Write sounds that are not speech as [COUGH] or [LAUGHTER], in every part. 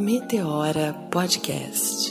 Meteora Podcast.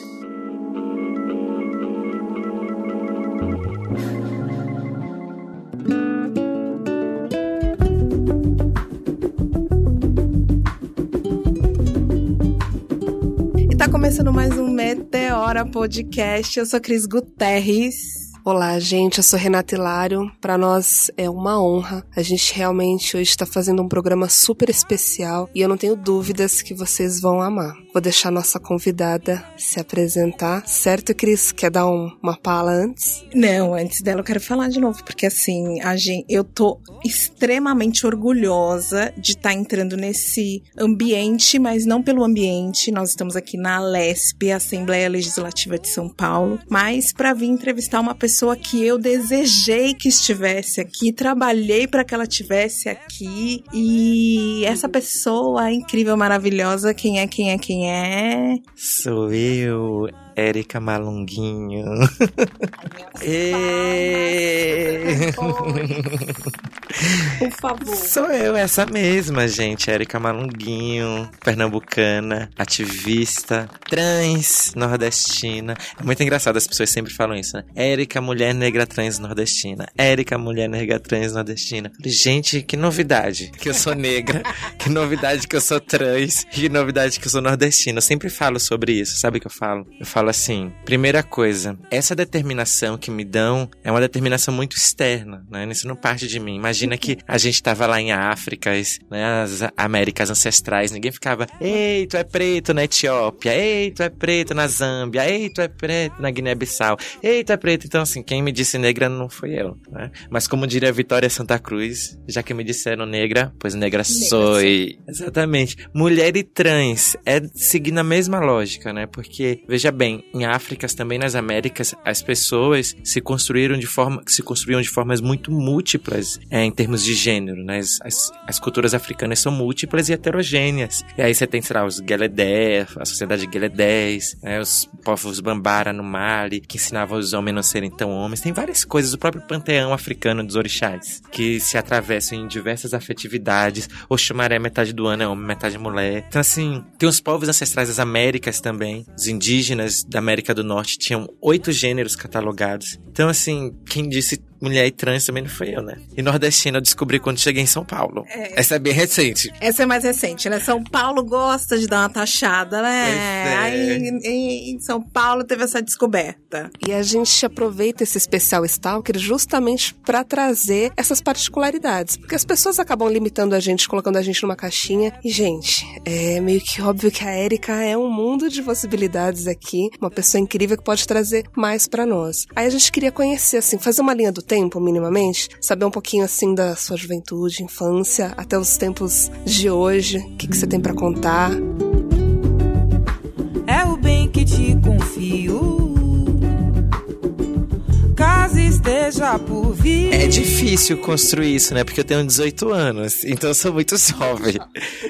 E tá começando mais um Meteora Podcast. Eu sou Cris Guterres. Olá, gente. Eu sou Renata Hilário. Para nós é uma honra. A gente realmente hoje está fazendo um programa super especial e eu não tenho dúvidas que vocês vão amar. Vou deixar nossa convidada se apresentar. Certo, Cris? Quer dar um, uma pala antes? Não, antes dela eu quero falar de novo, porque assim, a gente, eu tô extremamente orgulhosa de estar tá entrando nesse ambiente, mas não pelo ambiente. Nós estamos aqui na Alesp, Assembleia Legislativa de São Paulo, mas para vir entrevistar uma pessoa pessoa que eu desejei que estivesse aqui, trabalhei para que ela estivesse aqui. E essa pessoa é incrível, maravilhosa, quem é, quem é, quem é? Sou eu, Érica Malunguinho. [LAUGHS] Por favor. Sou eu, essa mesma, gente. Érica Malunguinho, pernambucana, ativista, trans, nordestina. É muito engraçado, as pessoas sempre falam isso, né? Érica, mulher negra trans nordestina. Érica, mulher negra trans nordestina. Gente, que novidade que eu sou negra. [LAUGHS] que novidade que eu sou trans. Que novidade que eu sou nordestina. Eu sempre falo sobre isso, sabe o que eu falo? Eu falo falo assim: primeira coisa, essa determinação que me dão é uma determinação muito externa, né? Isso não parte de mim. Imagina que a gente tava lá em África, né, as Américas ancestrais, ninguém ficava, ei, tu é preto na Etiópia, ei, tu é preto na Zâmbia, ei, tu é preto na Guiné-Bissau, ei, tu é preto. Então, assim, quem me disse negra não foi eu, né? Mas como diria Vitória Santa Cruz, já que me disseram negra, pois negra, negra sou. Exatamente. Mulher e trans é seguir na mesma lógica, né? Porque, veja bem, em África, também nas Américas, as pessoas se construíram de forma, se construíam de formas muito múltiplas é, em termos de gênero, né? As, as, as, culturas africanas são múltiplas e heterogêneas. E aí você tem, sei lá, os Gueledé, a sociedade Gueledés, né? os povos Bambara no Mali, que ensinavam os homens a não serem tão homens. Tem várias coisas, o próprio panteão africano dos orixás, que se atravessam em diversas afetividades. O Xumaré, metade do ano é homem, metade mulher. Então, assim, tem os povos ancestrais das Américas também, os indígenas da América do Norte tinham oito gêneros catalogados. Então, assim, quem disse mulher e trans também não foi eu, né? E nordestina eu descobri quando cheguei em São Paulo. É. Essa é bem recente. Essa é mais recente, né? São Paulo gosta de dar uma taxada, né? É. Aí em, em, São Paulo teve essa descoberta. E a gente aproveita esse especial Stalker justamente para trazer essas particularidades. Porque as pessoas acabam limitando a gente, colocando a gente numa caixinha. E, gente, é meio que óbvio que a Erika é um mundo de possibilidades aqui. Uma pessoa incrível que pode trazer mais para nós. Aí a gente queria conhecer, assim, fazer uma linha do tempo, minimamente, saber um pouquinho assim da sua juventude, infância, até os tempos de hoje, o que, que você tem para contar. É o bem que te confio. Caso esteja por vir. É difícil construir isso, né? Porque eu tenho 18 anos, então eu sou muito jovem.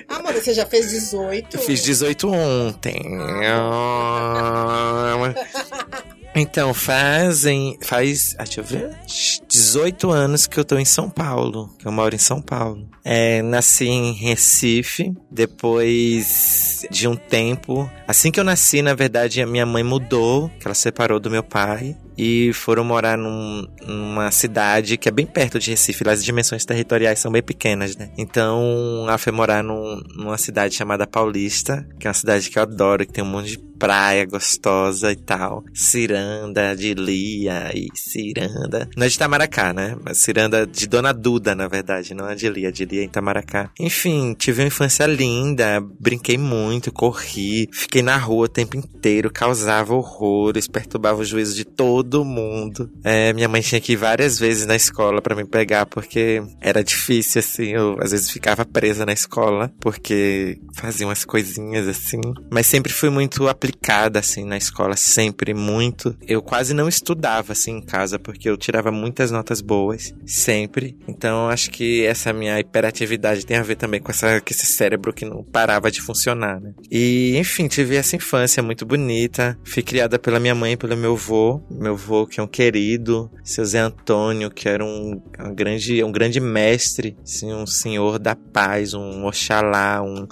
Amor, você já fez 18? Eu fiz 18 ontem. [LAUGHS] Então, fazem. Faz. Ah, deixa eu ver. 18 anos que eu tô em São Paulo. Que eu moro em São Paulo. É, nasci em Recife. Depois de um tempo. Assim que eu nasci, na verdade, a minha mãe mudou. Que ela separou do meu pai e foram morar num, numa cidade que é bem perto de Recife. Lá as dimensões territoriais são bem pequenas, né? Então ela foi morar num, numa cidade chamada Paulista, que é uma cidade que eu adoro, que tem um monte de praia gostosa e tal. Ciranda de Lia e Ciranda. Não é de Itamaracá, né? Mas Ciranda de Dona Duda, na verdade, não é de Lia, de Lia em Itamaracá. Enfim, tive uma infância linda, brinquei muito, corri, fiquei na rua o tempo inteiro, causava horrores, perturbava o juízo de todo todo mundo. É, minha mãe tinha que ir várias vezes na escola para me pegar, porque era difícil, assim. Eu às vezes ficava presa na escola, porque fazia umas coisinhas assim. Mas sempre fui muito aplicada, assim, na escola, sempre muito. Eu quase não estudava, assim, em casa, porque eu tirava muitas notas boas, sempre. Então, acho que essa minha hiperatividade tem a ver também com, essa, com esse cérebro que não parava de funcionar, né? E, enfim, tive essa infância muito bonita. Fui criada pela minha mãe e pelo meu avô. Meu avô, que é um querido, seu Zé Antônio, que era um, um grande, um grande mestre, assim, um senhor da paz, um Oxalá, um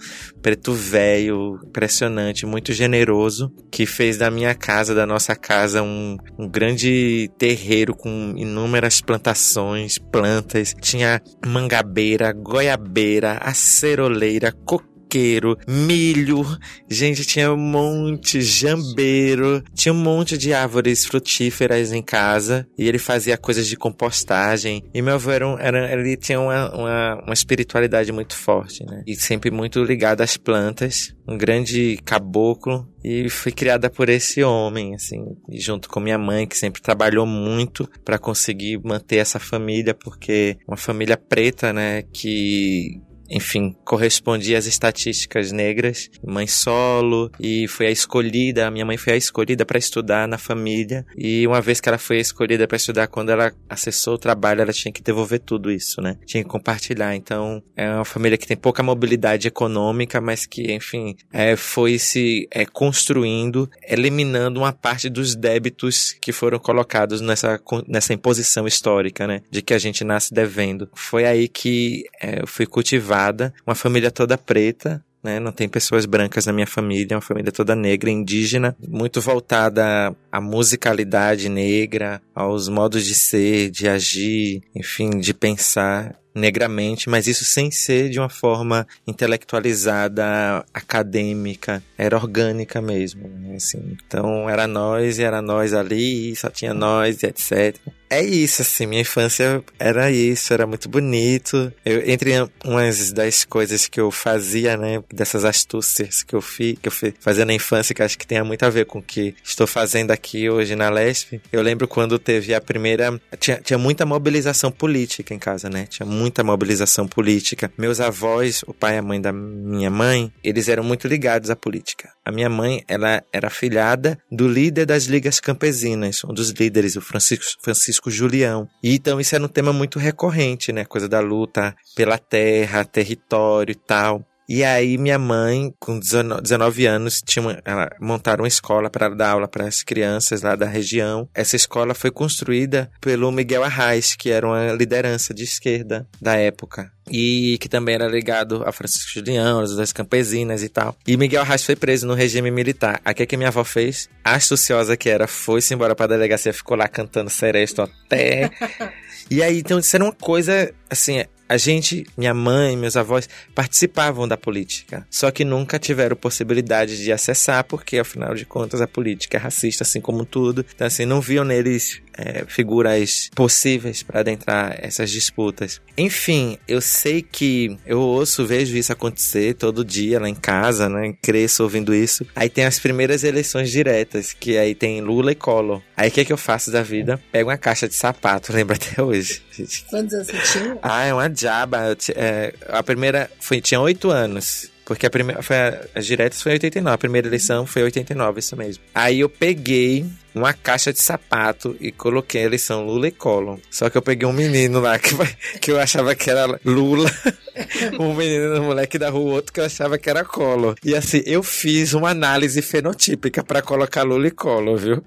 preto velho, impressionante, muito generoso, que fez da minha casa, da nossa casa, um, um grande terreiro com inúmeras plantações, plantas. Tinha mangabeira, goiabeira, aceroleira, coqueiro coqueiro, milho. Gente, tinha um monte, jambeiro. Tinha um monte de árvores frutíferas em casa. E ele fazia coisas de compostagem. E meu avô era, um, era ele tinha uma, uma, uma espiritualidade muito forte, né? E sempre muito ligado às plantas. Um grande caboclo. E fui criada por esse homem, assim, junto com minha mãe, que sempre trabalhou muito para conseguir manter essa família, porque uma família preta, né, que enfim, correspondia às estatísticas negras, mãe solo, e foi a escolhida, a minha mãe foi a escolhida para estudar na família, e uma vez que ela foi escolhida para estudar, quando ela acessou o trabalho, ela tinha que devolver tudo isso, né? Tinha que compartilhar. Então, é uma família que tem pouca mobilidade econômica, mas que, enfim, é, foi se é, construindo, eliminando uma parte dos débitos que foram colocados nessa, nessa imposição histórica, né? De que a gente nasce devendo. Foi aí que é, eu fui cultivar uma família toda preta, né? Não tem pessoas brancas na minha família, é uma família toda negra, indígena, muito voltada à musicalidade negra, aos modos de ser, de agir, enfim, de pensar negramente, mas isso sem ser de uma forma intelectualizada, acadêmica, era orgânica mesmo, né? assim. Então era nós e era nós ali, só tinha nós e etc é isso, assim, minha infância era isso, era muito bonito. Eu, entre umas das coisas que eu fazia, né, dessas astúcias que eu fiz, que eu fazia na infância, que acho que tem muito a ver com o que estou fazendo aqui hoje na Lesp. Eu lembro quando teve a primeira, tinha, tinha muita mobilização política em casa, né, tinha muita mobilização política. Meus avós, o pai e a mãe da minha mãe, eles eram muito ligados à política. A minha mãe, ela era filhada do líder das ligas campesinas, um dos líderes, o Francisco, Francisco Julião. E então isso era um tema muito recorrente, né? Coisa da luta pela terra, território e tal. E aí minha mãe, com 19 anos, tinha ela montaram uma escola para dar aula para as crianças lá da região. Essa escola foi construída pelo Miguel Arraes, que era uma liderança de esquerda da época. E que também era ligado a Francisco Julião, as campesinas e tal. E Miguel Arraes foi preso no regime militar. Aqui é que minha avó fez, astuciosa que era, foi-se embora para a delegacia, ficou lá cantando seresto até... [LAUGHS] E aí, então, isso era uma coisa, assim, a gente, minha mãe, meus avós, participavam da política, só que nunca tiveram possibilidade de acessar, porque afinal de contas a política é racista, assim como tudo. Então, assim, não viam neles é, figuras possíveis para adentrar essas disputas. Enfim, eu sei que eu ouço, vejo isso acontecer todo dia lá em casa, né? Cresço ouvindo isso. Aí tem as primeiras eleições diretas, que aí tem Lula e Collor. Aí o que, é que eu faço da vida? Pego uma caixa de sapato, [LAUGHS] lembro até hoje. Quantos anos você tinha? Ah, é uma diaba. É, a primeira foi, tinha oito anos. Porque a primeira, foi a, as diretas foi 89, a primeira eleição foi 89, isso mesmo. Aí eu peguei uma caixa de sapato e coloquei a eleição Lula e Collor. Só que eu peguei um menino lá que, que eu achava que era Lula, [LAUGHS] um menino, um moleque da rua, outro que eu achava que era Collor. E assim, eu fiz uma análise fenotípica para colocar Lula e Collor, viu?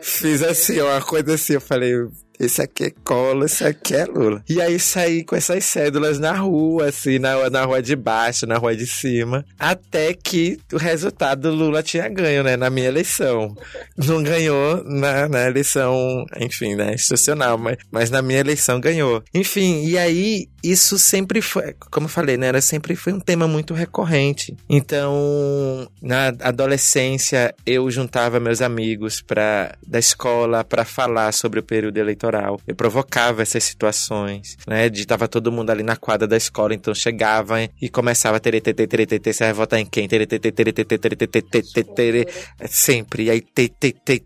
fiz assim, uma coisa assim, eu falei, esse aqui é cola, esse aqui é Lula. E aí saí com essas cédulas na rua, assim, na, na rua de baixo, na rua de cima, até que o resultado Lula tinha ganho, né, na minha eleição. Não ganhou na, na eleição, enfim, né, institucional, mas, mas na minha eleição ganhou. Enfim, e aí isso sempre foi, como eu falei, né, era sempre foi um tema muito recorrente. Então, na adolescência, eu juntava meus amigos para da escola para falar sobre o período eleitoral eleitoral. Eu provocava essas situações, né? De tava todo mundo ali na quadra da escola, então chegava e começava teretetê, teretetê, você vai votar em quem? Teretetê, teretetê, teretetê, teretetê, sempre. E aí,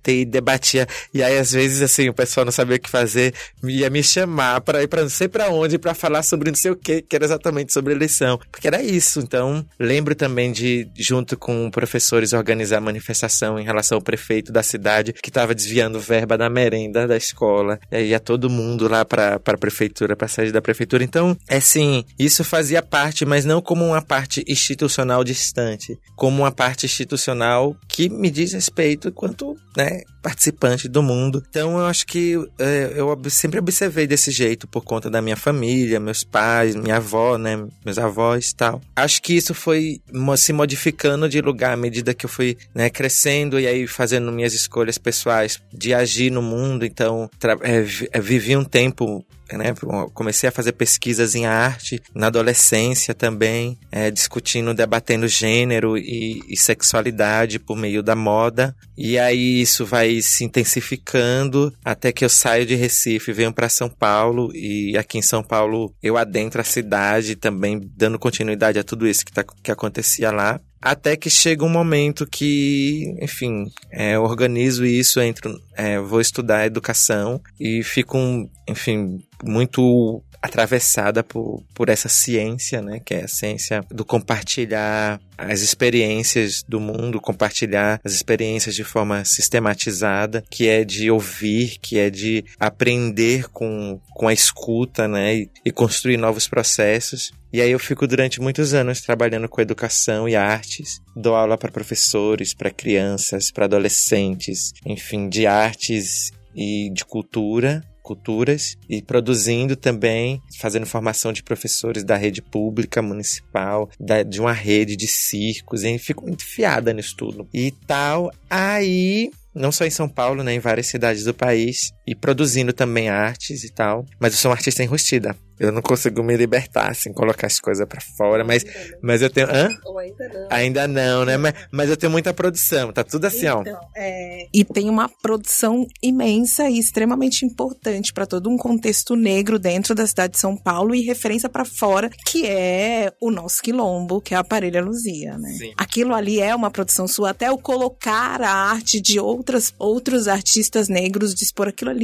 e debatia. E aí, às vezes, assim, o pessoal não sabia o que fazer, ia me chamar para ir para não sei para onde para falar sobre não sei o que, que era exatamente sobre eleição. Porque era isso. Então, lembro também de, junto com professores, organizar manifestação em relação ao prefeito da cidade que estava desviando verba da merenda da escola. Aí ia todo mundo lá para a prefeitura, para a sede da prefeitura. Então, é sim, isso fazia parte, mas não como uma parte institucional distante, como uma parte institucional que me diz respeito quanto, né, participante do mundo. Então eu acho que é, eu sempre observei desse jeito por conta da minha família, meus pais, minha avó, né, meus avós tal. Acho que isso foi se modificando de lugar à medida que eu fui né, crescendo e aí fazendo minhas escolhas pessoais de agir no mundo. Então é, é, vivi um tempo né? Comecei a fazer pesquisas em arte na adolescência também, é, discutindo, debatendo gênero e, e, sexualidade por meio da moda. E aí isso vai se intensificando até que eu saio de Recife, venho para São Paulo e aqui em São Paulo eu adentro a cidade também dando continuidade a tudo isso que, tá, que acontecia lá. Até que chega um momento que, enfim, é, organizo isso, entro, é, vou estudar educação e fico, enfim, muito atravessada por, por essa ciência, né? Que é a ciência do compartilhar as experiências do mundo, compartilhar as experiências de forma sistematizada, que é de ouvir, que é de aprender com, com a escuta, né? E, e construir novos processos. E aí eu fico durante muitos anos trabalhando com educação e artes, dou aula para professores, para crianças, para adolescentes, enfim, de artes e de cultura culturas. E produzindo também, fazendo formação de professores da rede pública municipal, da, de uma rede de circos, e fico muito fiada nisso tudo. E tal, aí não só em São Paulo, né, em várias cidades do país, e produzindo também artes e tal. Mas eu sou um artista enrustida. Eu não consigo me libertar, assim, colocar as coisas para fora, mas, mas eu tenho. Hã? Ou ainda não. Ainda não, né? Mas, mas eu tenho muita produção, tá tudo assim, então, ó. É... E tem uma produção imensa e extremamente importante para todo um contexto negro dentro da cidade de São Paulo e referência para fora, que é o nosso quilombo, que é a Aparelha Luzia, né? Sim. Aquilo ali é uma produção sua, até o colocar a arte de outras, outros artistas negros, dispor aquilo ali,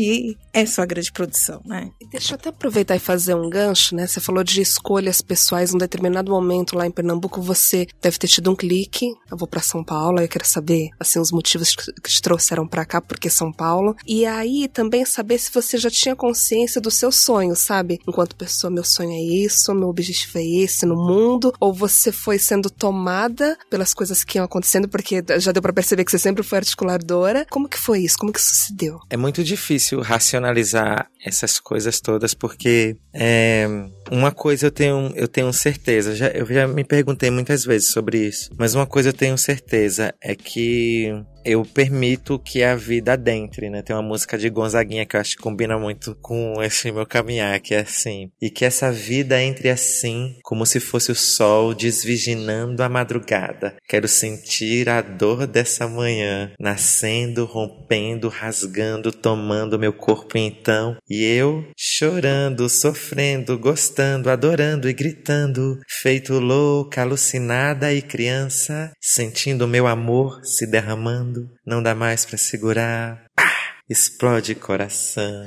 é sua grande produção, né? Deixa eu até aproveitar e fazer um gancho, né? Você falou de escolhas pessoais em um determinado momento lá em Pernambuco, você deve ter tido um clique. Eu vou para São Paulo, eu quero saber assim os motivos que te trouxeram para cá, porque São Paulo. E aí também saber se você já tinha consciência dos seus sonhos, sabe? Enquanto pessoa, meu sonho é isso, meu objetivo é esse no mundo, ou você foi sendo tomada pelas coisas que iam acontecendo, porque já deu para perceber que você sempre foi articuladora. Como que foi isso? Como que isso se deu? É muito difícil racionalizar essas coisas todas, porque é, uma coisa eu tenho, eu tenho certeza, já, eu já me perguntei muitas vezes sobre isso, mas uma coisa eu tenho certeza é que eu permito que a vida adentre, né? Tem uma música de Gonzaguinha que eu acho que combina muito com esse meu caminhar, que é assim. E que essa vida entre assim, como se fosse o sol desvirginando a madrugada. Quero sentir a dor dessa manhã, nascendo, rompendo, rasgando, tomando meu corpo então. E eu chorando, sofrendo, gostando, adorando e gritando, feito louca, alucinada e criança, sentindo meu amor se derramando não dá mais para segurar. Pá! Explode coração.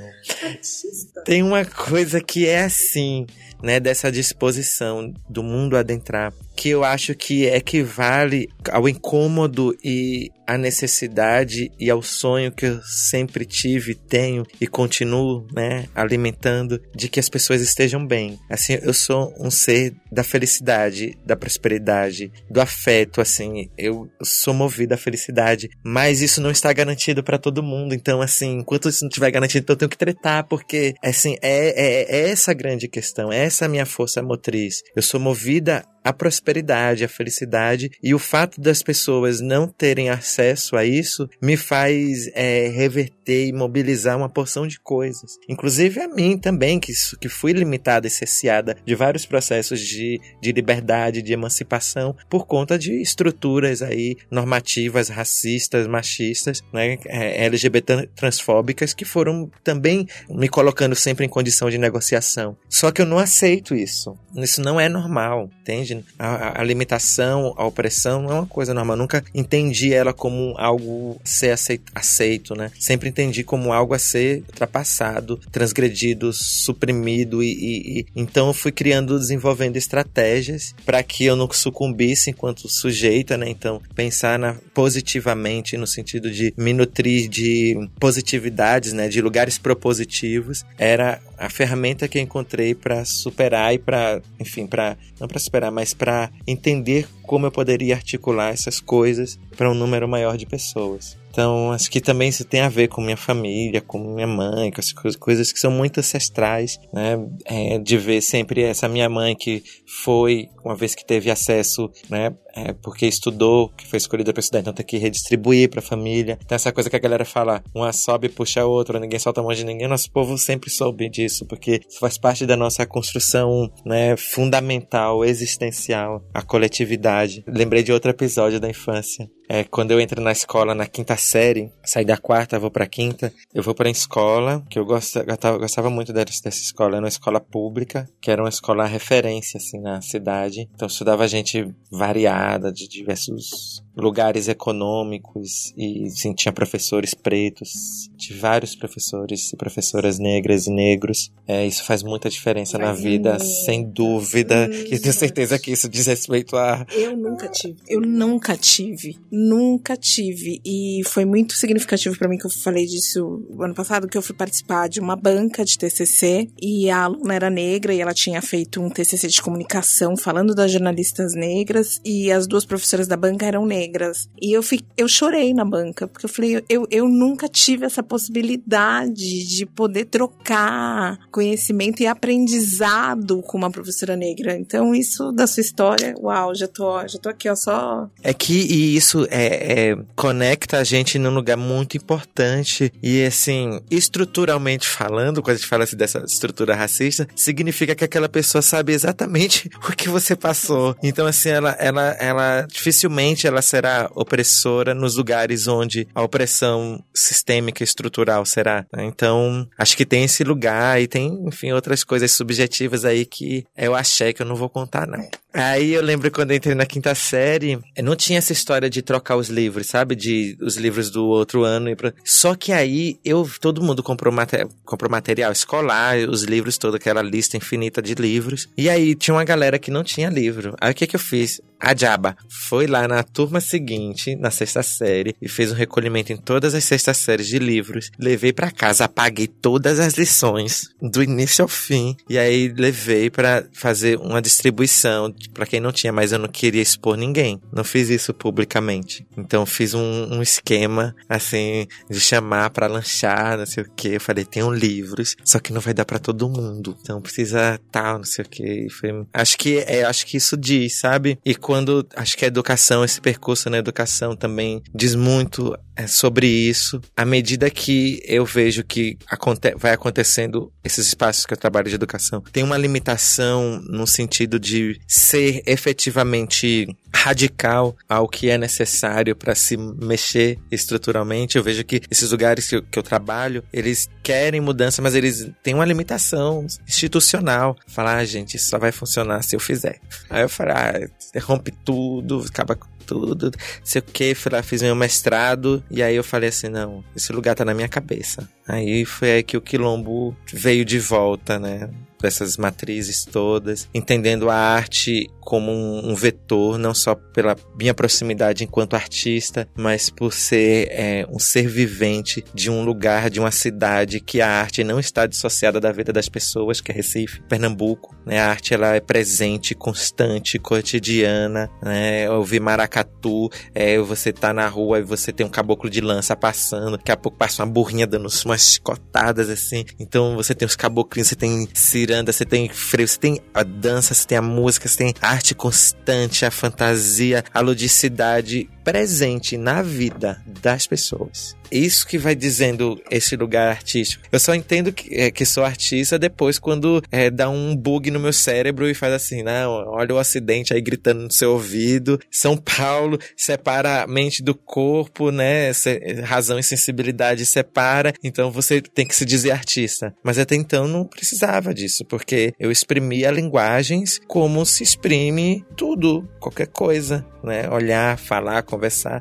Tem uma coisa que é assim, né, dessa disposição do mundo adentrar, que eu acho que equivale ao incômodo e à necessidade e ao sonho que eu sempre tive, tenho e continuo, né, alimentando de que as pessoas estejam bem. Assim, eu sou um ser da felicidade, da prosperidade, do afeto, assim, eu sou movido à felicidade, mas isso não está garantido para todo mundo. Então, assim, enquanto isso não estiver garantido, então eu tenho que tretar, porque, assim, é, é, é essa grande questão, é essa a minha força motriz. Eu sou movida a prosperidade, a felicidade. E o fato das pessoas não terem acesso a isso me faz é, reverter e mobilizar uma porção de coisas. Inclusive a mim também, que, que fui limitada e cesseada de vários processos de, de liberdade, de emancipação, por conta de estruturas aí normativas, racistas, machistas, né, é, LGBT transfóbicas, que foram também me colocando sempre em condição de negociação. Só que eu não aceito isso. Isso não é normal, entende? A, a limitação, a opressão é uma coisa normal. Eu nunca entendi ela como algo a ser aceito, aceito, né? Sempre entendi como algo a ser ultrapassado, transgredido, suprimido e, e, e então eu fui criando, desenvolvendo estratégias para que eu não sucumbisse enquanto sujeita, né? Então pensar na, positivamente no sentido de me nutrir de positividades, né? De lugares propositivos era a ferramenta que eu encontrei para superar e para, enfim, para não para superar, mas para entender como eu poderia articular essas coisas para um número maior de pessoas. Então, acho que também isso tem a ver com minha família, com minha mãe, com as coisas que são muito ancestrais, né? É, de ver sempre essa minha mãe que foi, uma vez que teve acesso, né? É, porque estudou, que foi escolhida para estudar, então tem que redistribuir para a família. Então, essa coisa que a galera fala, uma sobe puxa a outra, ninguém solta a mão de ninguém. Nosso povo sempre soube disso, porque faz parte da nossa construção, né? Fundamental, existencial, a coletividade. Lembrei de outro episódio da infância é, quando eu entro na escola na quinta série, saí da quarta, vou pra quinta, eu vou pra escola, que eu gostava, gostava muito dessa, dessa escola, era uma escola pública, que era uma escola referência, assim, na cidade. Então estudava gente variada, de diversos lugares econômicos e sim, tinha professores pretos, de vários professores e professoras negras e negros. É, isso faz muita diferença na vida, sem dúvida. Hum, e tenho certeza que isso diz respeito a. Eu nunca tive. Eu nunca tive. Nunca tive. E foi muito significativo para mim que eu falei disso ano passado, que eu fui participar de uma banca de TCC e a aluna era negra e ela tinha feito um TCC de comunicação falando das jornalistas negras e as duas professoras da banca eram negras negras. E eu, fiquei, eu chorei na banca, porque eu falei, eu, eu nunca tive essa possibilidade de poder trocar conhecimento e aprendizado com uma professora negra. Então, isso da sua história, uau, já tô, já tô aqui, ó, só. É que e isso é, é, conecta a gente num lugar muito importante. E assim, estruturalmente falando, quando a gente fala assim dessa estrutura racista, significa que aquela pessoa sabe exatamente [LAUGHS] o que você passou. Então, assim, ela, ela, ela dificilmente ela será será opressora nos lugares onde a opressão sistêmica estrutural será. Né? Então, acho que tem esse lugar e tem, enfim, outras coisas subjetivas aí que eu achei que eu não vou contar, não. Aí eu lembro quando eu entrei na quinta série, não tinha essa história de trocar os livros, sabe? De os livros do outro ano. Só que aí eu, todo mundo comprou, mater... comprou material escolar, os livros, toda aquela lista infinita de livros. E aí tinha uma galera que não tinha livro. Aí o que que eu fiz? A Jaba foi lá na turma seguinte, na sexta série, e fez um recolhimento em todas as sextas séries de livros. Levei para casa, apaguei todas as lições, do início ao fim, e aí levei para fazer uma distribuição para quem não tinha, mas eu não queria expor ninguém. Não fiz isso publicamente. Então fiz um, um esquema, assim, de chamar para lanchar, não sei o que. Eu falei, tenho livros, só que não vai dar para todo mundo. Então precisa tal, não sei o que. Acho que é, acho que isso diz, sabe? E quando acho que a educação, esse percurso na educação também diz muito é, sobre isso. À medida que eu vejo que aconte vai acontecendo esses espaços que eu trabalho de educação, tem uma limitação no sentido de ser efetivamente radical ao que é necessário para se mexer estruturalmente. Eu vejo que esses lugares que eu, que eu, trabalho, eles querem mudança, mas eles têm uma limitação institucional. Falar, ah, gente, isso só vai funcionar se eu fizer. Aí eu falo, ah, rompe tudo, acaba com tudo, sei o que, fui lá, fiz meu mestrado, e aí eu falei assim, não, esse lugar tá na minha cabeça. Aí foi aí que o quilombo veio de volta, né? Dessas matrizes todas, entendendo a arte como um, um, vetor, não só pela minha proximidade enquanto artista, mas por ser é, um ser vivente de um lugar, de uma cidade que a arte não está dissociada da vida das pessoas, que é Recife, Pernambuco. Né? A arte ela é presente, constante, cotidiana. Né? Ouvir maracatu, é, você tá na rua e você tem um caboclo de lança passando, daqui a pouco passa uma burrinha dando umas chicotadas assim. Então você tem os caboclinhos, você tem ciranda, você tem freio, você tem a dança, você tem a música, você tem arte constante, a fantasia, a ludicidade presente na vida das pessoas. Isso que vai dizendo esse lugar artístico. Eu só entendo que, é, que sou artista depois quando é, dá um bug no meu cérebro e faz assim, não, olha o acidente aí gritando no seu ouvido. São Paulo separa a mente do corpo, né? razão e sensibilidade separa. Então você tem que se dizer artista. Mas até então não precisava disso, porque eu exprimia linguagens como se exprime tudo, qualquer coisa, né? Olhar, falar, conversar.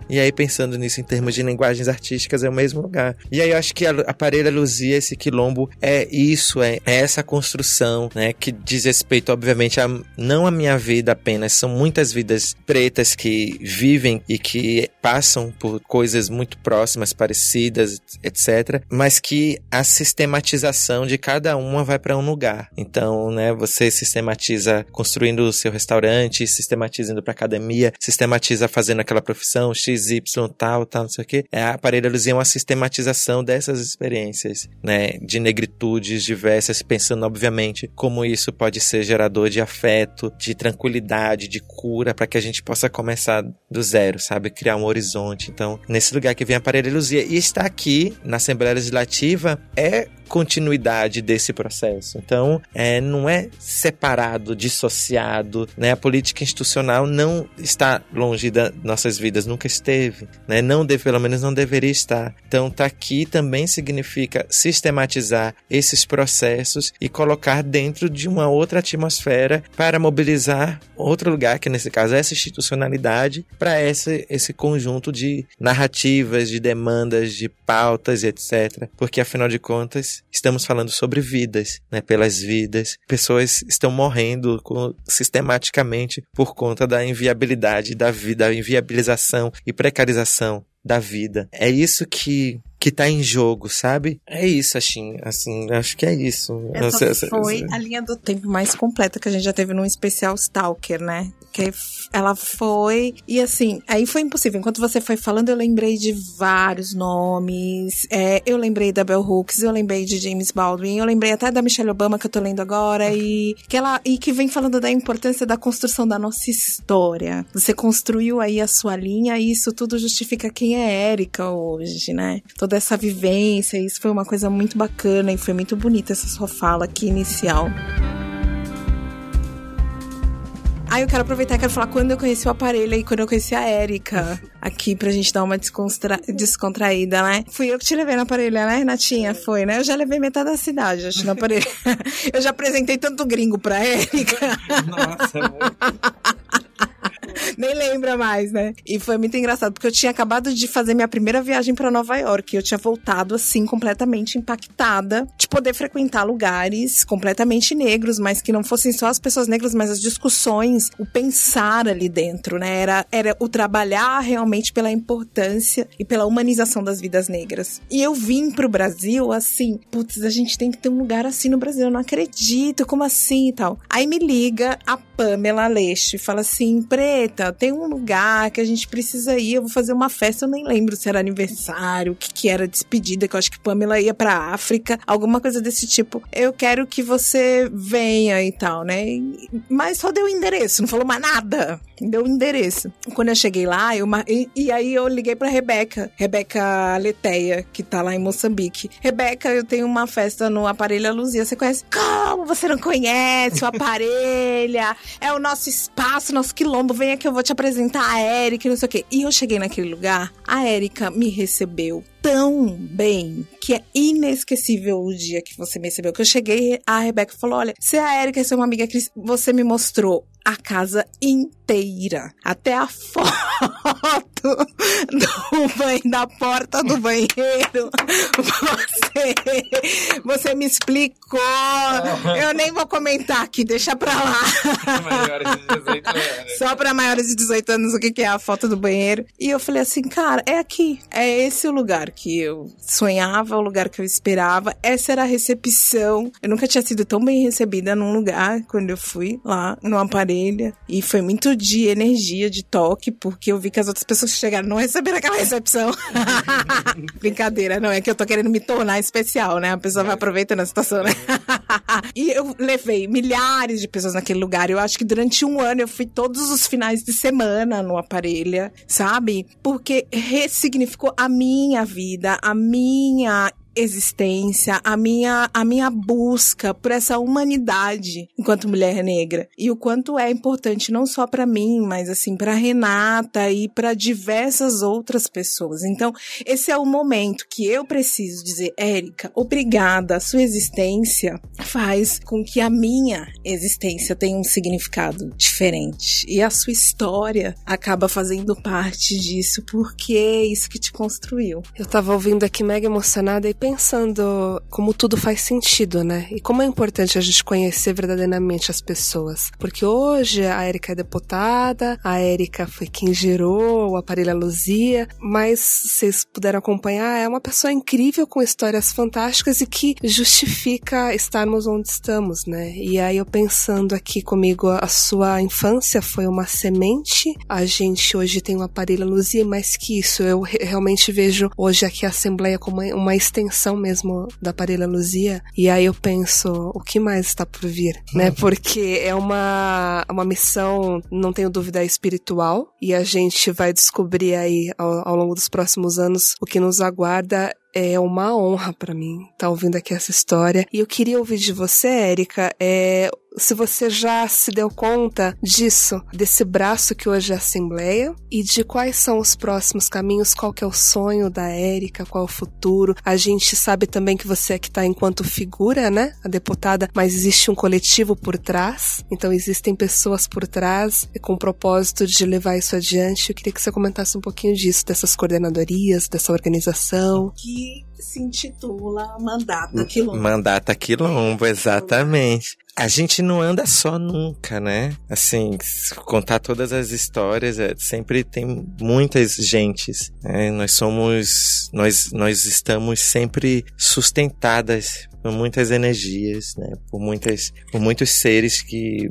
E aí pensando nisso em termos de linguagens artísticas é o mesmo lugar. E aí eu acho que a, a Luzia, esse quilombo, é isso, é, é, essa construção, né? Que diz respeito, obviamente, a não a minha vida apenas, são muitas vidas pretas que vivem e que passam por coisas muito próximas, parecidas, etc. Mas que a sistematização de cada uma vai para um lugar. Então, né? Você sistematiza construindo o seu restaurante, sistematiza indo para academia, sistematiza fazendo aquela profissão XY tal, tal, não sei o quê. É, a Parelha Luzia é uma sistematização dessas experiências, né, de negritudes diversas, pensando obviamente como isso pode ser gerador de afeto, de tranquilidade, de cura, para que a gente possa começar do zero, sabe, criar um horizonte. Então, nesse lugar que vem a Parelha e está aqui na Assembleia Legislativa é continuidade desse processo. Então, é, não é separado, dissociado, né? A política institucional não está longe das nossas vidas, nunca esteve, né? Não deve, pelo menos não deveria estar. Então, tá aqui também significa sistematizar esses processos e colocar dentro de uma outra atmosfera para mobilizar outro lugar, que nesse caso é essa institucionalidade, para esse, esse conjunto de narrativas, de demandas, de pautas, etc. Porque afinal de contas, estamos falando sobre vidas, né? Pelas vidas. Pessoas estão morrendo com, sistematicamente por conta da inviabilidade da vida, da inviabilização e precarização da vida. É isso que que tá em jogo, sabe? É isso, assim, assim, acho que é isso. Essa foi a linha do tempo mais completa que a gente já teve num especial Stalker, né? Que ela foi. E assim, aí foi impossível. Enquanto você foi falando, eu lembrei de vários nomes. É, eu lembrei da Bell Hooks, eu lembrei de James Baldwin, eu lembrei até da Michelle Obama, que eu tô lendo agora, e que ela e que vem falando da importância da construção da nossa história. Você construiu aí a sua linha, e isso tudo justifica quem é Érica hoje, né? Toda essa vivência, isso foi uma coisa muito bacana e foi muito bonita essa sua fala aqui inicial. Aí eu quero aproveitar e quero falar quando eu conheci o aparelho e quando eu conheci a Érica aqui pra gente dar uma descontraída, né? Fui eu que te levei na aparelho, né, Renatinha? Foi, né? Eu já levei metade da cidade, acho, na aparelho. [LAUGHS] eu já apresentei tanto gringo pra Érica. Nossa, muito. [LAUGHS] Nem lembra mais, né? E foi muito engraçado, porque eu tinha acabado de fazer minha primeira viagem para Nova York. E eu tinha voltado, assim, completamente impactada de poder frequentar lugares completamente negros, mas que não fossem só as pessoas negras, mas as discussões, o pensar ali dentro, né? Era, era o trabalhar realmente pela importância e pela humanização das vidas negras. E eu vim pro Brasil assim, putz, a gente tem que ter um lugar assim no Brasil, eu não acredito, como assim e tal. Aí me liga a Pamela Aleixo e fala assim: Preta, tem um lugar que a gente precisa ir, eu vou fazer uma festa, eu nem lembro se era aniversário, o que, que era despedida, que eu acho que Pamela ia pra África, alguma coisa desse tipo. Eu quero que você venha e tal, né? Mas só deu o endereço, não falou mais nada. Deu o endereço. Quando eu cheguei lá, eu e, e aí eu liguei pra Rebeca, Rebeca Leteia, que tá lá em Moçambique. Rebeca, eu tenho uma festa no Aparelho Luzia. Você conhece? Como você não conhece o Aparelha? é o nosso espaço, nosso quilombo, vem aqui, eu vou te apresentar a Érica, não sei o quê. E eu cheguei naquele lugar, a Érica me recebeu tão bem que é inesquecível o dia que você me recebeu. Que eu cheguei, a Rebeca falou: Olha, se a Erika é uma amiga que você me mostrou a casa inteira. Até a [LAUGHS] foto do banho, da porta do banheiro. Você, você me explicou. Eu nem vou comentar aqui, deixa pra lá. Só pra maiores de 18 anos o que é a foto do banheiro. E eu falei assim, cara, é aqui. É esse o lugar que eu sonhava, o lugar que eu esperava. Essa era a recepção. Eu nunca tinha sido tão bem recebida num lugar quando eu fui lá no aparelho parelha. E foi muito de energia, de toque, porque eu vi que as outras pessoas que chegaram não receberam aquela recepção. [LAUGHS] Brincadeira, não é que eu tô querendo me tornar especial, né? A pessoa vai aproveitando a situação, né? [LAUGHS] e eu levei milhares de pessoas naquele lugar. Eu acho que durante um ano eu fui todos os finais de semana no Aparelha, sabe? Porque ressignificou a minha vida, a minha existência, a minha, a minha busca por essa humanidade enquanto mulher negra. E o quanto é importante não só para mim, mas assim para Renata e para diversas outras pessoas. Então, esse é o momento que eu preciso dizer, Érica, obrigada. A sua existência faz com que a minha existência tenha um significado diferente. E a sua história acaba fazendo parte disso, porque é isso que te construiu. Eu tava ouvindo aqui mega emocionada e pensando como tudo faz sentido, né? E como é importante a gente conhecer verdadeiramente as pessoas. Porque hoje a Érica é deputada, a Érica foi quem gerou o aparelho Luzia, mas vocês puderam acompanhar, é uma pessoa incrível com histórias fantásticas e que justifica estarmos onde estamos, né? E aí eu pensando aqui comigo, a sua infância foi uma semente, a gente hoje tem um aparelho Luzia, mais que isso, eu realmente vejo hoje aqui a Assembleia como uma extensão mesmo da Parelha Luzia. E aí eu penso, o que mais está por vir, né? Porque é uma, uma missão, não tenho dúvida, espiritual. E a gente vai descobrir aí ao, ao longo dos próximos anos o que nos aguarda é uma honra para mim estar tá ouvindo aqui essa história. E eu queria ouvir de você, Érica, é, se você já se deu conta disso, desse braço que hoje é a Assembleia e de quais são os próximos caminhos, qual que é o sonho da Érica, qual é o futuro. A gente sabe também que você é que está enquanto figura, né, a deputada, mas existe um coletivo por trás, então existem pessoas por trás com o propósito de levar isso adiante. Eu queria que você comentasse um pouquinho disso, dessas coordenadorias, dessa organização. Que se intitula Mandata Quilombo. Mandata Quilombo, exatamente. A gente não anda só nunca, né? Assim, contar todas as histórias, é, sempre tem muitas gentes. Né? Nós somos, nós, nós estamos sempre sustentadas por muitas energias, né? Por muitas, por muitos seres que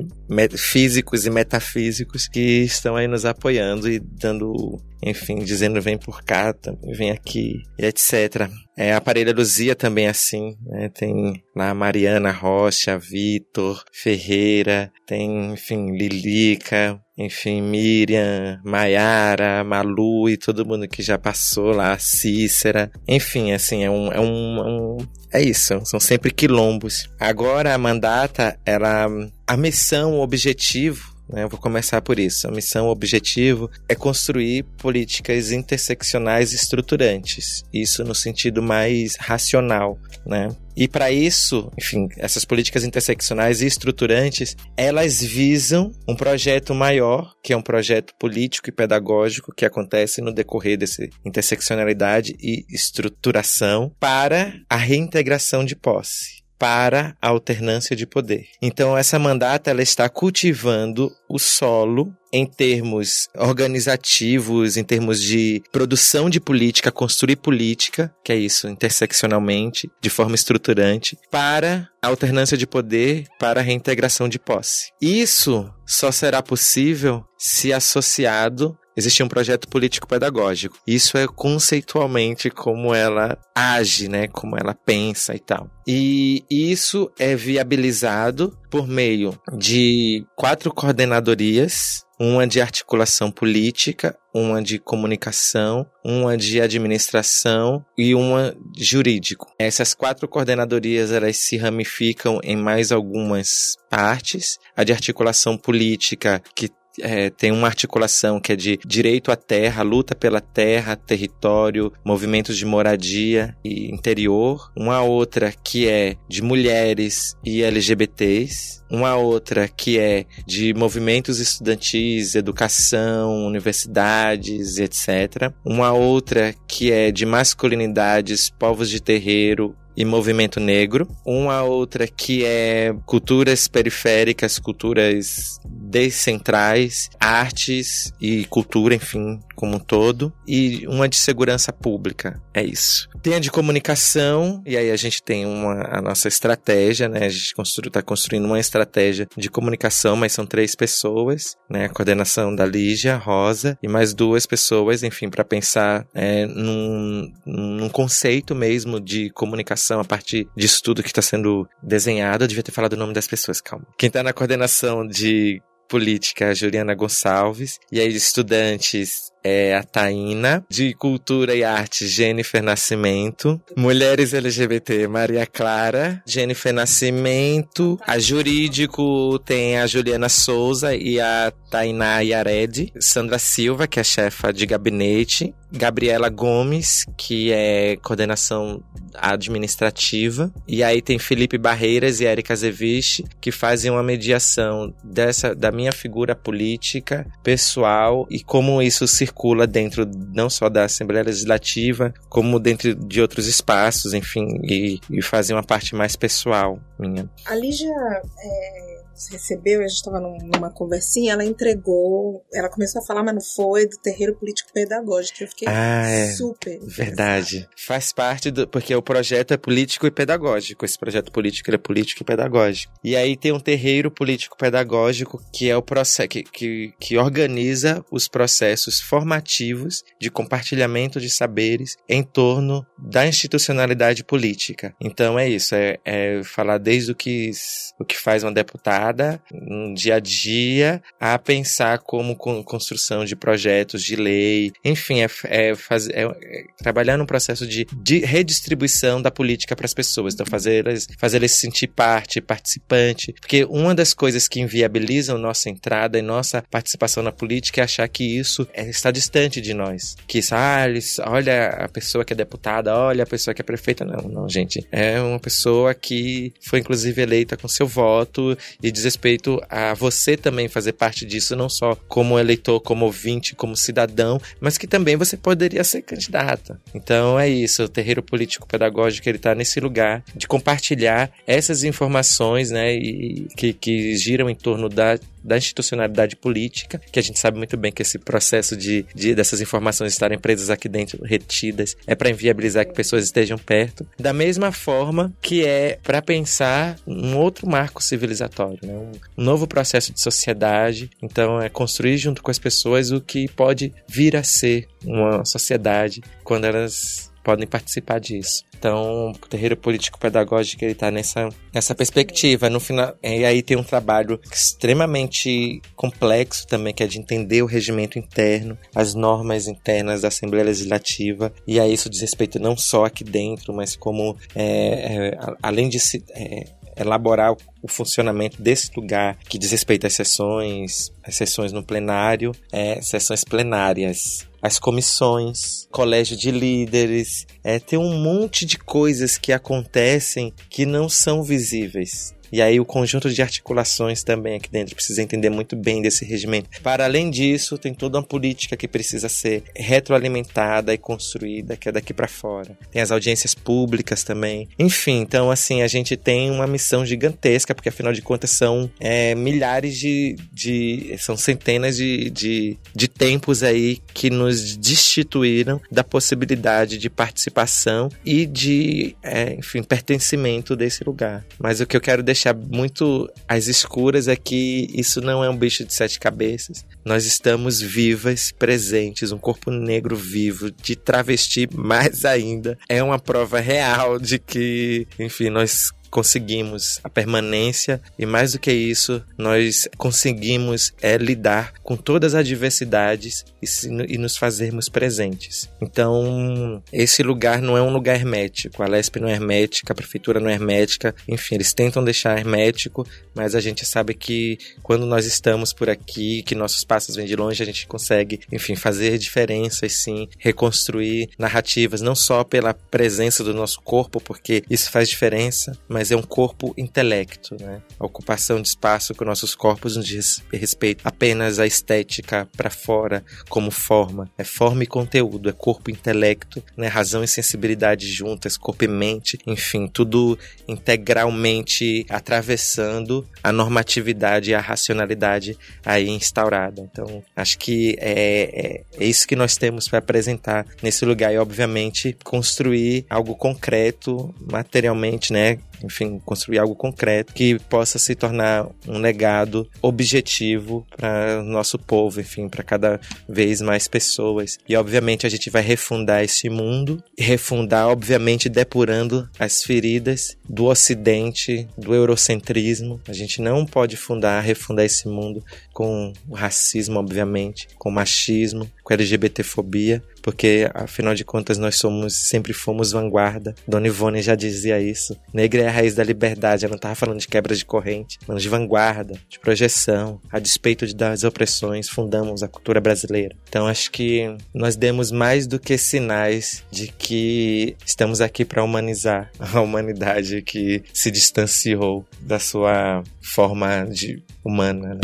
físicos e metafísicos que estão aí nos apoiando e dando, enfim, dizendo vem por cá, vem aqui, etc. É, a Parelha Luzia também é assim, né? Tem lá Mariana Rocha, Vitor, Ferreira, tem, enfim, Lilica, enfim, Miriam, Maiara, Malu e todo mundo que já passou lá, Cícera. Enfim, assim, é um, é um, é um é isso, são sempre quilombos. Agora a mandata, ela a missão, o objetivo né? Eu vou começar por isso. A missão, o objetivo é construir políticas interseccionais estruturantes. Isso no sentido mais racional, né? E para isso, enfim, essas políticas interseccionais e estruturantes, elas visam um projeto maior, que é um projeto político e pedagógico que acontece no decorrer dessa interseccionalidade e estruturação para a reintegração de posse para a alternância de poder. Então essa mandata ela está cultivando o solo em termos organizativos, em termos de produção de política, construir política, que é isso, interseccionalmente, de forma estruturante, para a alternância de poder, para a reintegração de posse. Isso só será possível se associado existia um projeto político-pedagógico. Isso é conceitualmente como ela age, né? Como ela pensa e tal. E isso é viabilizado por meio de quatro coordenadorias uma de articulação política, uma de comunicação, uma de administração e uma jurídico. Essas quatro coordenadorias elas se ramificam em mais algumas partes. A de articulação política que é, tem uma articulação que é de direito à terra, luta pela terra, território, movimentos de moradia e interior. Uma outra que é de mulheres e LGBTs. Uma outra que é de movimentos estudantis, educação, universidades, etc. Uma outra que é de masculinidades, povos de terreiro e movimento negro. Uma outra que é culturas periféricas, culturas descentrais, artes e cultura, enfim, como um todo, e uma de segurança pública. É isso. Tem a de comunicação, e aí a gente tem uma, a nossa estratégia, né? A gente constru, tá construindo uma estratégia de comunicação, mas são três pessoas, né? A coordenação da Lígia, Rosa, e mais duas pessoas, enfim, para pensar é, num, num conceito mesmo de comunicação a partir disso tudo que está sendo desenhado. Eu devia ter falado o nome das pessoas, calma. Quem está na coordenação de política, Juliana Gonçalves, e aí estudantes é a Taína, de Cultura e Arte, Jennifer Nascimento, Mulheres LGBT, Maria Clara, Jennifer Nascimento, a Jurídico tem a Juliana Souza e a Tainá Yared, Sandra Silva, que é chefa de gabinete, Gabriela Gomes, que é coordenação administrativa, e aí tem Felipe Barreiras e Erika Zevich, que fazem uma mediação dessa da minha figura política, pessoal e como isso circula dentro não só da Assembleia Legislativa, como dentro de outros espaços, enfim, e, e fazem uma parte mais pessoal minha. A Lígia é, recebeu, a gente estava numa conversinha, ela entregou, ela começou a falar, mas não foi, do terreiro político-pedagógico. Eu fiquei ah, é, super. Verdade. Faz parte do. Porque o projeto é político e pedagógico. Esse projeto político é político e pedagógico. E aí tem um terreiro político-pedagógico que é o processo que, que, que organiza os processos formativos de compartilhamento de saberes em torno da institucionalidade política. Então é isso, é, é falar desde o que, o que faz uma deputada no dia a dia a pensar como construção de projetos de lei, enfim, é, é, faz, é, é trabalhar num processo de, de redistribuição da política para as pessoas, então fazer eles, fazer eles se sentir parte, participante, porque uma das coisas que inviabilizam nossa entrada e nossa participação na política é achar que isso é, está distante de nós, que isso, ah, olha a pessoa que é deputada, olha a pessoa que é prefeita, não, não, gente, é uma pessoa que foi inclusive eleita com seu voto e diz respeito a você também fazer parte disso, não só como eleitor, como ouvinte, como cidadão, mas que também você poderia ser candidata. Então é isso, o terreiro político pedagógico ele está nesse lugar de compartilhar essas informações, né, e, que, que giram em torno da da institucionalidade política, que a gente sabe muito bem que esse processo de, de dessas informações estarem presas aqui dentro, retidas, é para inviabilizar que pessoas estejam perto. Da mesma forma que é para pensar um outro marco civilizatório, né? um novo processo de sociedade. Então, é construir junto com as pessoas o que pode vir a ser uma sociedade quando elas podem participar disso. Então, o terreiro político-pedagógico ele está nessa, nessa perspectiva. No final, e aí tem um trabalho extremamente complexo também, que é de entender o regimento interno, as normas internas da Assembleia Legislativa. E aí isso diz respeito não só aqui dentro, mas como, é, é, além de se, é, elaborar o funcionamento desse lugar que diz respeito às sessões, às sessões no plenário, é, sessões plenárias, as comissões, colégio de líderes, é, tem um monte de coisas que acontecem que não são visíveis. E aí o conjunto de articulações também aqui dentro precisa entender muito bem desse regimento. Para além disso, tem toda uma política que precisa ser retroalimentada e construída, que é daqui para fora. Tem as audiências públicas também. Enfim, então assim, a gente tem uma missão gigantesca, porque afinal de contas são é, milhares de, de. são centenas de, de, de tempos aí que nos destituíram da possibilidade de participação e de, é, enfim, pertencimento desse lugar. Mas o que eu quero deixar deixar muito às escuras é que isso não é um bicho de sete cabeças. Nós estamos vivas, presentes, um corpo negro vivo, de travesti mais ainda. É uma prova real de que, enfim, nós conseguimos a permanência e mais do que isso, nós conseguimos é, lidar com todas as adversidades e, se, e, nos fazermos presentes. Então, esse lugar não é um lugar hermético, a LESP não é hermética, a prefeitura não é hermética, enfim, eles tentam deixar hermético, mas a gente sabe que quando nós estamos por aqui, que nossos passos vêm de longe, a gente consegue, enfim, fazer diferenças sim, reconstruir narrativas, não só pela presença do nosso corpo, porque isso faz diferença, mas mas é um corpo-intelecto, né? A ocupação de espaço com nossos corpos nos diz respeito apenas à estética para fora, como forma. É forma e conteúdo, é corpo e intelecto, né? Razão e sensibilidade juntas, corpo e mente, enfim, tudo integralmente atravessando a normatividade e a racionalidade aí instaurada. Então, acho que é, é, é isso que nós temos para apresentar nesse lugar e, obviamente, construir algo concreto, materialmente, né? Enfim, construir algo concreto que possa se tornar um legado objetivo para nosso povo, enfim, para cada vez mais pessoas. E obviamente a gente vai refundar esse mundo, refundar, obviamente, depurando as feridas do ocidente, do eurocentrismo. A gente não pode fundar, refundar esse mundo com racismo, obviamente, com machismo, com LGBTfobia, porque afinal de contas nós somos sempre fomos vanguarda. Dona Ivone já dizia isso. Negra é a raiz da liberdade. Ela não estava falando de quebra de corrente, mas de vanguarda, de projeção. A despeito de das opressões, fundamos a cultura brasileira. Então acho que nós demos mais do que sinais de que estamos aqui para humanizar [LAUGHS] a humanidade que se distanciou da sua forma de humana. Né?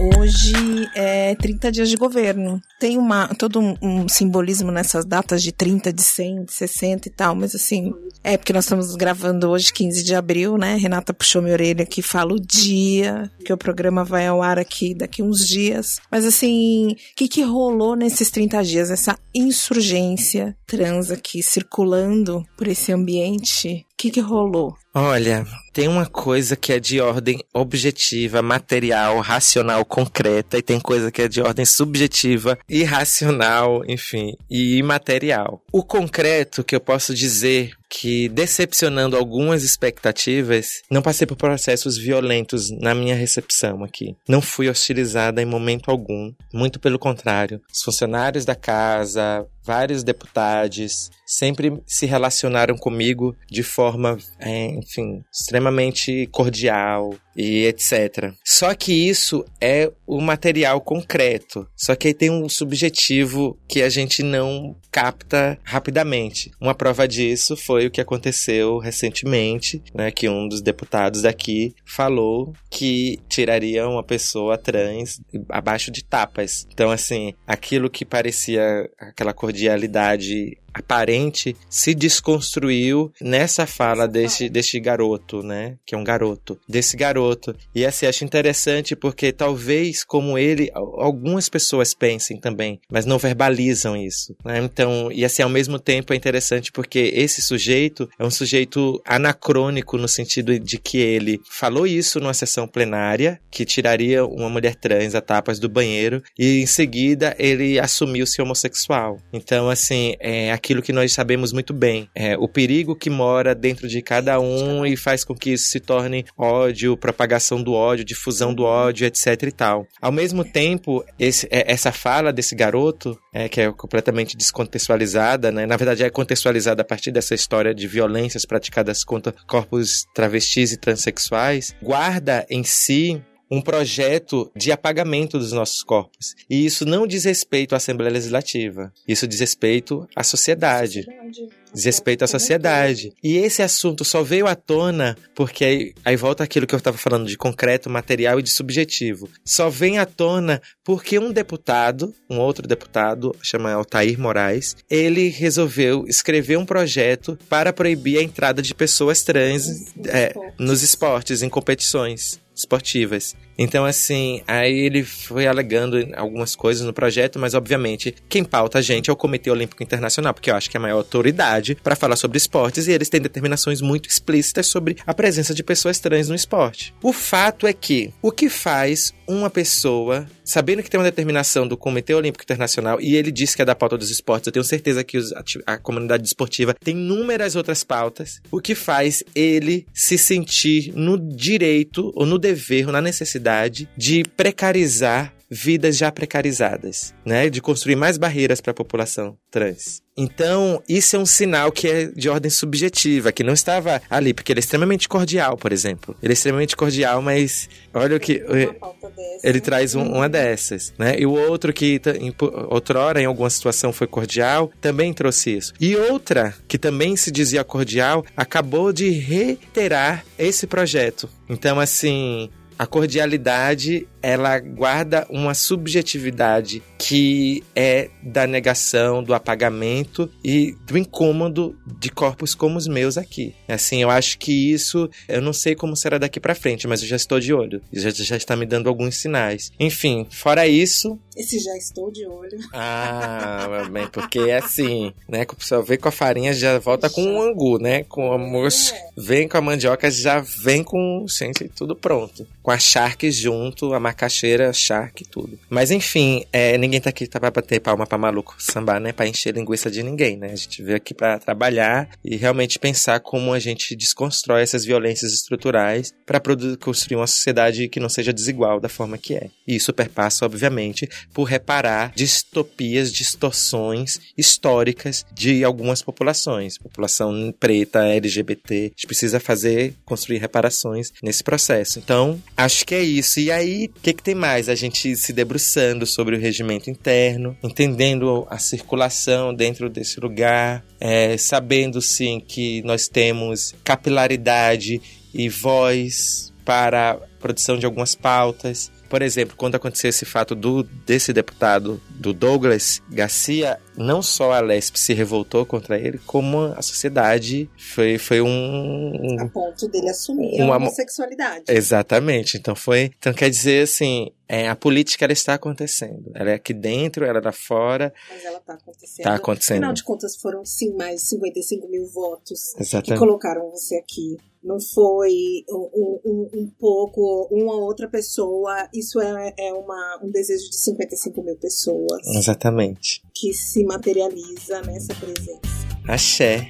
Hoje é 30 dias de governo. Tem uma, todo um, um, simbolismo nessas datas de 30, de 100, de 60 e tal, mas assim, é porque nós estamos gravando hoje, 15 de abril, né? Renata puxou minha orelha aqui, fala o dia, que o programa vai ao ar aqui daqui uns dias. Mas assim, o que, que rolou nesses 30 dias? Essa insurgência trans aqui circulando por esse ambiente que, que rolou? Olha, tem uma coisa que é de ordem objetiva, material, racional, concreta, e tem coisa que é de ordem subjetiva, irracional, enfim, e imaterial. O concreto que eu posso dizer que, decepcionando algumas expectativas, não passei por processos violentos na minha recepção aqui. Não fui hostilizada em momento algum. Muito pelo contrário. Os funcionários da casa, vários deputados, sempre se relacionaram comigo de forma, é, enfim, extremamente cordial, e etc. Só que isso é o material concreto. Só que aí tem um subjetivo que a gente não capta rapidamente. Uma prova disso foi o que aconteceu recentemente, né, que um dos deputados daqui falou que tiraria uma pessoa trans abaixo de tapas. Então assim, aquilo que parecia aquela cordialidade aparente se desconstruiu nessa fala desse, desse garoto, né? Que é um garoto. Desse garoto. E assim, acho interessante porque talvez, como ele, algumas pessoas pensem também, mas não verbalizam isso. Né? Então, e assim, ao mesmo tempo é interessante porque esse sujeito é um sujeito anacrônico no sentido de que ele falou isso numa sessão plenária, que tiraria uma mulher trans a tapas do banheiro, e em seguida ele assumiu-se homossexual. Então, assim, é, aquilo que nós sabemos muito bem. É, o perigo que mora dentro de cada um e faz com que isso se torne ódio, propagação do ódio, difusão do ódio, etc e tal. Ao mesmo tempo, esse, é, essa fala desse garoto, é, que é completamente descontextualizada, né? na verdade é contextualizada a partir dessa história de violências praticadas contra corpos travestis e transexuais, guarda em si um projeto de apagamento dos nossos corpos. E isso não diz respeito à Assembleia Legislativa, isso diz respeito à sociedade. Diz respeito à sociedade. E esse assunto só veio à tona porque aí, aí volta aquilo que eu estava falando de concreto, material e de subjetivo. Só vem à tona porque um deputado, um outro deputado, chama Altair Moraes, ele resolveu escrever um projeto para proibir a entrada de pessoas trans é, nos esportes, em competições esportivas. Então, assim, aí ele foi alegando algumas coisas no projeto, mas obviamente quem pauta a gente é o Comitê Olímpico Internacional, porque eu acho que é a maior autoridade para falar sobre esportes e eles têm determinações muito explícitas sobre a presença de pessoas trans no esporte. O fato é que o que faz uma pessoa, sabendo que tem uma determinação do Comitê Olímpico Internacional e ele diz que é da pauta dos esportes, eu tenho certeza que a, a comunidade esportiva tem inúmeras outras pautas, o que faz ele se sentir no direito ou no dever ou na necessidade de precarizar vidas já precarizadas, né? De construir mais barreiras para a população trans. Então, isso é um sinal que é de ordem subjetiva, que não estava ali, porque ele é extremamente cordial, por exemplo. Ele é extremamente cordial, mas olha o que. Ele traz um, uma dessas, né? E o outro que, outrora, em alguma situação, foi cordial, também trouxe isso. E outra, que também se dizia cordial, acabou de reiterar esse projeto. Então, assim, a cordialidade ela guarda uma subjetividade que é da negação, do apagamento e do incômodo de corpos como os meus aqui. Assim, eu acho que isso, eu não sei como será daqui para frente, mas eu já estou de olho. Já, já está me dando alguns sinais. Enfim, fora isso. Esse já estou de olho. Ah, bem, porque é assim, né? Que o pessoal vê com a farinha já volta com um angu, né? Com a moça, é. vem com a mandioca, já vem com, gente, tudo pronto. Com a charque junto, a macaxeira, charque, tudo. Mas enfim, é, ninguém tá aqui tá pra bater palma pra maluco sambar, né? Pra encher linguiça de ninguém, né? A gente veio aqui para trabalhar e realmente pensar como a gente desconstrói essas violências estruturais para construir uma sociedade que não seja desigual da forma que é. E isso perpassa, obviamente, por reparar distopias, distorções históricas de algumas populações. População preta, LGBT. A gente precisa fazer, construir reparações nesse processo. Então, acho que é isso. E aí, o que, que tem mais? A gente se debruçando sobre o regimento interno, entendendo a circulação dentro desse lugar, é, sabendo sim que nós temos capilaridade e voz para a produção de algumas pautas, por exemplo, quando aconteceu esse fato do desse deputado, do Douglas Garcia, não só a Lesp se revoltou contra ele, como a sociedade foi, foi um, um. A ponto dele assumir uma, a homossexualidade. Exatamente. Então foi. Então quer dizer assim. É, a política ela está acontecendo. Ela é aqui dentro, ela é lá fora. Mas ela está acontecendo. Está acontecendo. Afinal de contas, foram sim mais de 55 mil votos Exatamente. que colocaram você aqui. Não foi um, um, um pouco, uma outra pessoa. Isso é, é uma, um desejo de 55 mil pessoas. Exatamente. Que se materializa nessa presença. Axé.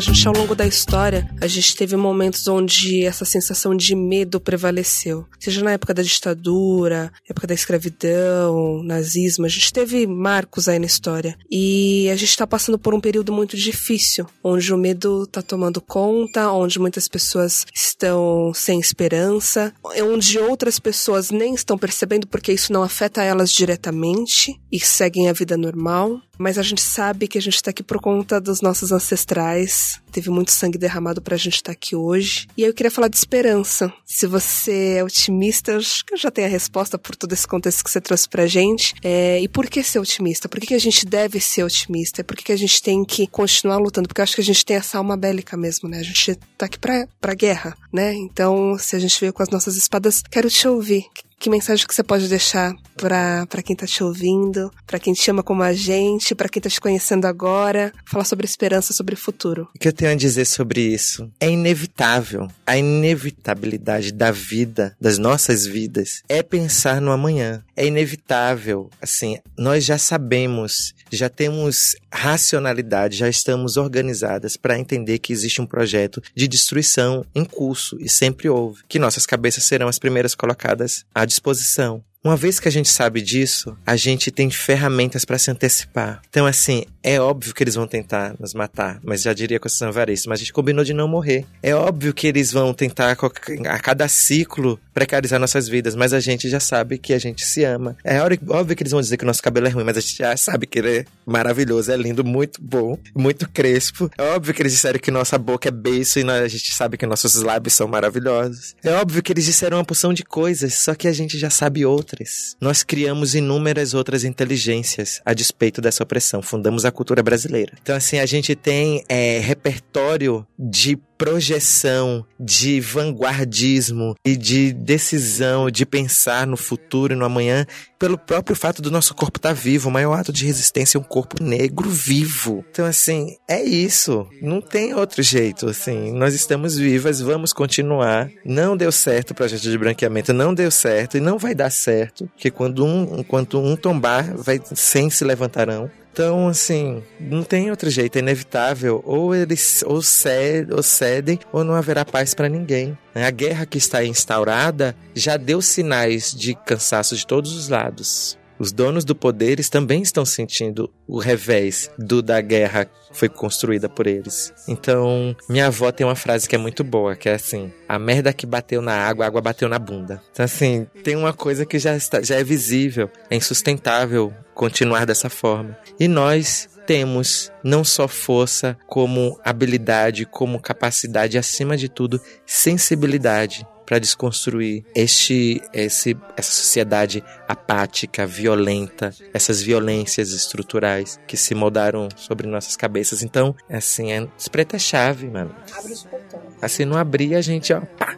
A gente, ao longo da história, a gente teve momentos onde essa sensação de medo prevaleceu. Seja na época da ditadura, época da escravidão, nazismo, a gente teve marcos aí na história. E a gente está passando por um período muito difícil, onde o medo está tomando conta, onde muitas pessoas estão sem esperança, onde outras pessoas nem estão percebendo porque isso não afeta elas diretamente e seguem a vida normal mas a gente sabe que a gente está aqui por conta dos nossos ancestrais. Teve muito sangue derramado para a gente estar tá aqui hoje. E eu queria falar de esperança. Se você é otimista, acho que já tenho a resposta por todo esse contexto que você trouxe pra gente. É, e por que ser otimista? Por que, que a gente deve ser otimista? Por que, que a gente tem que continuar lutando? Porque eu acho que a gente tem essa alma bélica mesmo, né? A gente tá aqui pra, pra guerra, né? Então, se a gente veio com as nossas espadas, quero te ouvir. Que mensagem que você pode deixar para quem tá te ouvindo, para quem te chama como a gente, para quem tá te conhecendo agora? Falar sobre esperança, sobre futuro. O que eu tenho a dizer sobre isso? É inevitável. A inevitabilidade da vida, das nossas vidas, é pensar no amanhã. É inevitável. Assim, nós já sabemos, já temos racionalidade, já estamos organizadas para entender que existe um projeto de destruição em curso e sempre houve. Que nossas cabeças serão as primeiras colocadas à disposição. Uma vez que a gente sabe disso, a gente tem ferramentas para se antecipar. Então, assim, é óbvio que eles vão tentar nos matar, mas já diria com a Susan Varese, mas a gente combinou de não morrer. É óbvio que eles vão tentar a cada ciclo precarizar nossas vidas, mas a gente já sabe que a gente se ama. É óbvio que eles vão dizer que o nosso cabelo é ruim, mas a gente já sabe que ele é maravilhoso, é lindo, muito bom, muito crespo. É óbvio que eles disseram que nossa boca é beiço e a gente sabe que nossos lábios são maravilhosos. É óbvio que eles disseram uma porção de coisas, só que a gente já sabe outras. Nós criamos inúmeras outras inteligências a despeito dessa opressão. Fundamos a cultura brasileira. Então, assim, a gente tem é, repertório de projeção, de vanguardismo e de decisão, de pensar no futuro e no amanhã, pelo próprio fato do nosso corpo estar tá vivo. O maior ato de resistência é um corpo negro vivo. Então, assim, é isso. Não tem outro jeito, assim. Nós estamos vivas, vamos continuar. Não deu certo o projeto de branqueamento, não deu certo e não vai dar certo, porque quando um, enquanto um tombar, vai 100 se levantarão. Então, assim, não tem outro jeito, é inevitável. Ou eles ou cedem, ou, cedem, ou não haverá paz para ninguém. Né? A guerra que está instaurada já deu sinais de cansaço de todos os lados. Os donos do poderes também estão sentindo o revés do da guerra que foi construída por eles. Então, minha avó tem uma frase que é muito boa, que é assim: a merda que bateu na água, a água bateu na bunda. Então, assim, tem uma coisa que já, está, já é visível, é insustentável continuar dessa forma. E nós temos não só força, como habilidade, como capacidade, acima de tudo, sensibilidade para desconstruir este, esse, essa sociedade apática, violenta, essas violências estruturais que se moldaram sobre nossas cabeças. Então, assim, é espreta chave, mano. Abre os portões. Assim, não abrir, a gente, ó, pá,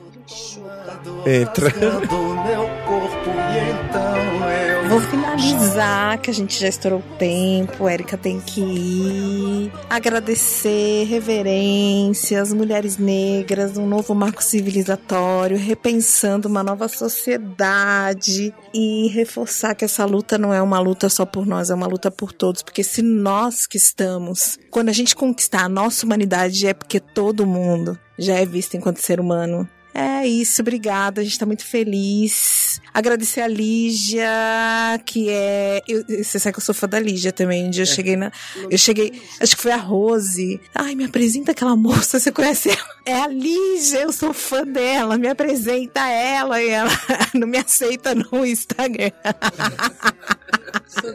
entra. Vou finalizar, que a gente já estourou o tempo. Érica tem que ir. Agradecer, reverências, mulheres negras, um novo marco civilizatório, repensando uma nova sociedade e reforçar que essa luta não é uma luta só por nós, é uma luta por todos. Porque se nós que estamos, quando a gente conquistar a nossa humanidade, é porque todo mundo já é visto enquanto ser humano. É isso, obrigada. A gente tá muito feliz. Agradecer a Lígia, que é. Eu, você sabe que eu sou fã da Lígia também. Um dia eu é. cheguei na. Eu cheguei. Acho que foi a Rose. Ai, me apresenta aquela moça, você conhece ela? É a Lígia, eu sou fã dela. Me apresenta ela e ela [LAUGHS] não me aceita no Instagram. Sou.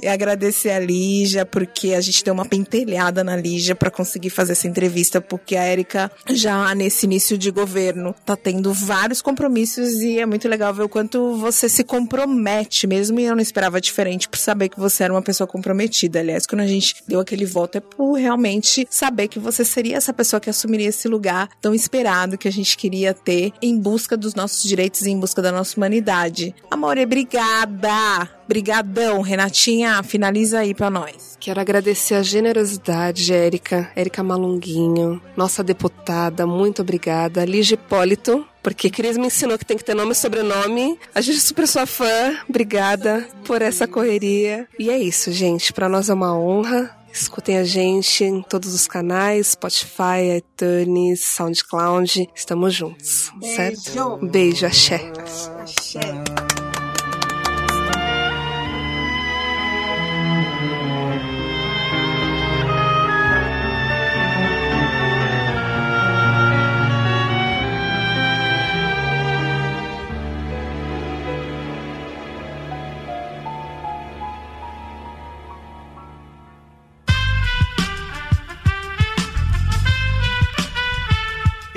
E agradecer a Lígia, porque a gente deu uma pentelhada na Lígia para conseguir fazer essa entrevista, porque a Érica já nesse início de governo tá tendo vários compromissos e é muito legal ver o quanto você se compromete mesmo. E eu não esperava diferente por saber que você era uma pessoa comprometida. Aliás, quando a gente deu aquele voto é por realmente saber que você seria essa pessoa que assumiria esse lugar tão esperado que a gente queria ter em busca dos nossos direitos e em busca da nossa humanidade. Amor, obrigada! Brigadão, Renatinha, finaliza aí para nós. Quero agradecer a generosidade, Érica, Érica Malunguinho, nossa deputada, muito obrigada. Lige Hipólito, porque Cris me ensinou que tem que ter nome e sobrenome. A gente é super sua fã, obrigada por essa correria. E é isso, gente, para nós é uma honra. Escutem a gente em todos os canais, Spotify, iTunes, SoundCloud. Estamos juntos, Beijo. certo? Beijo, axé. Axé.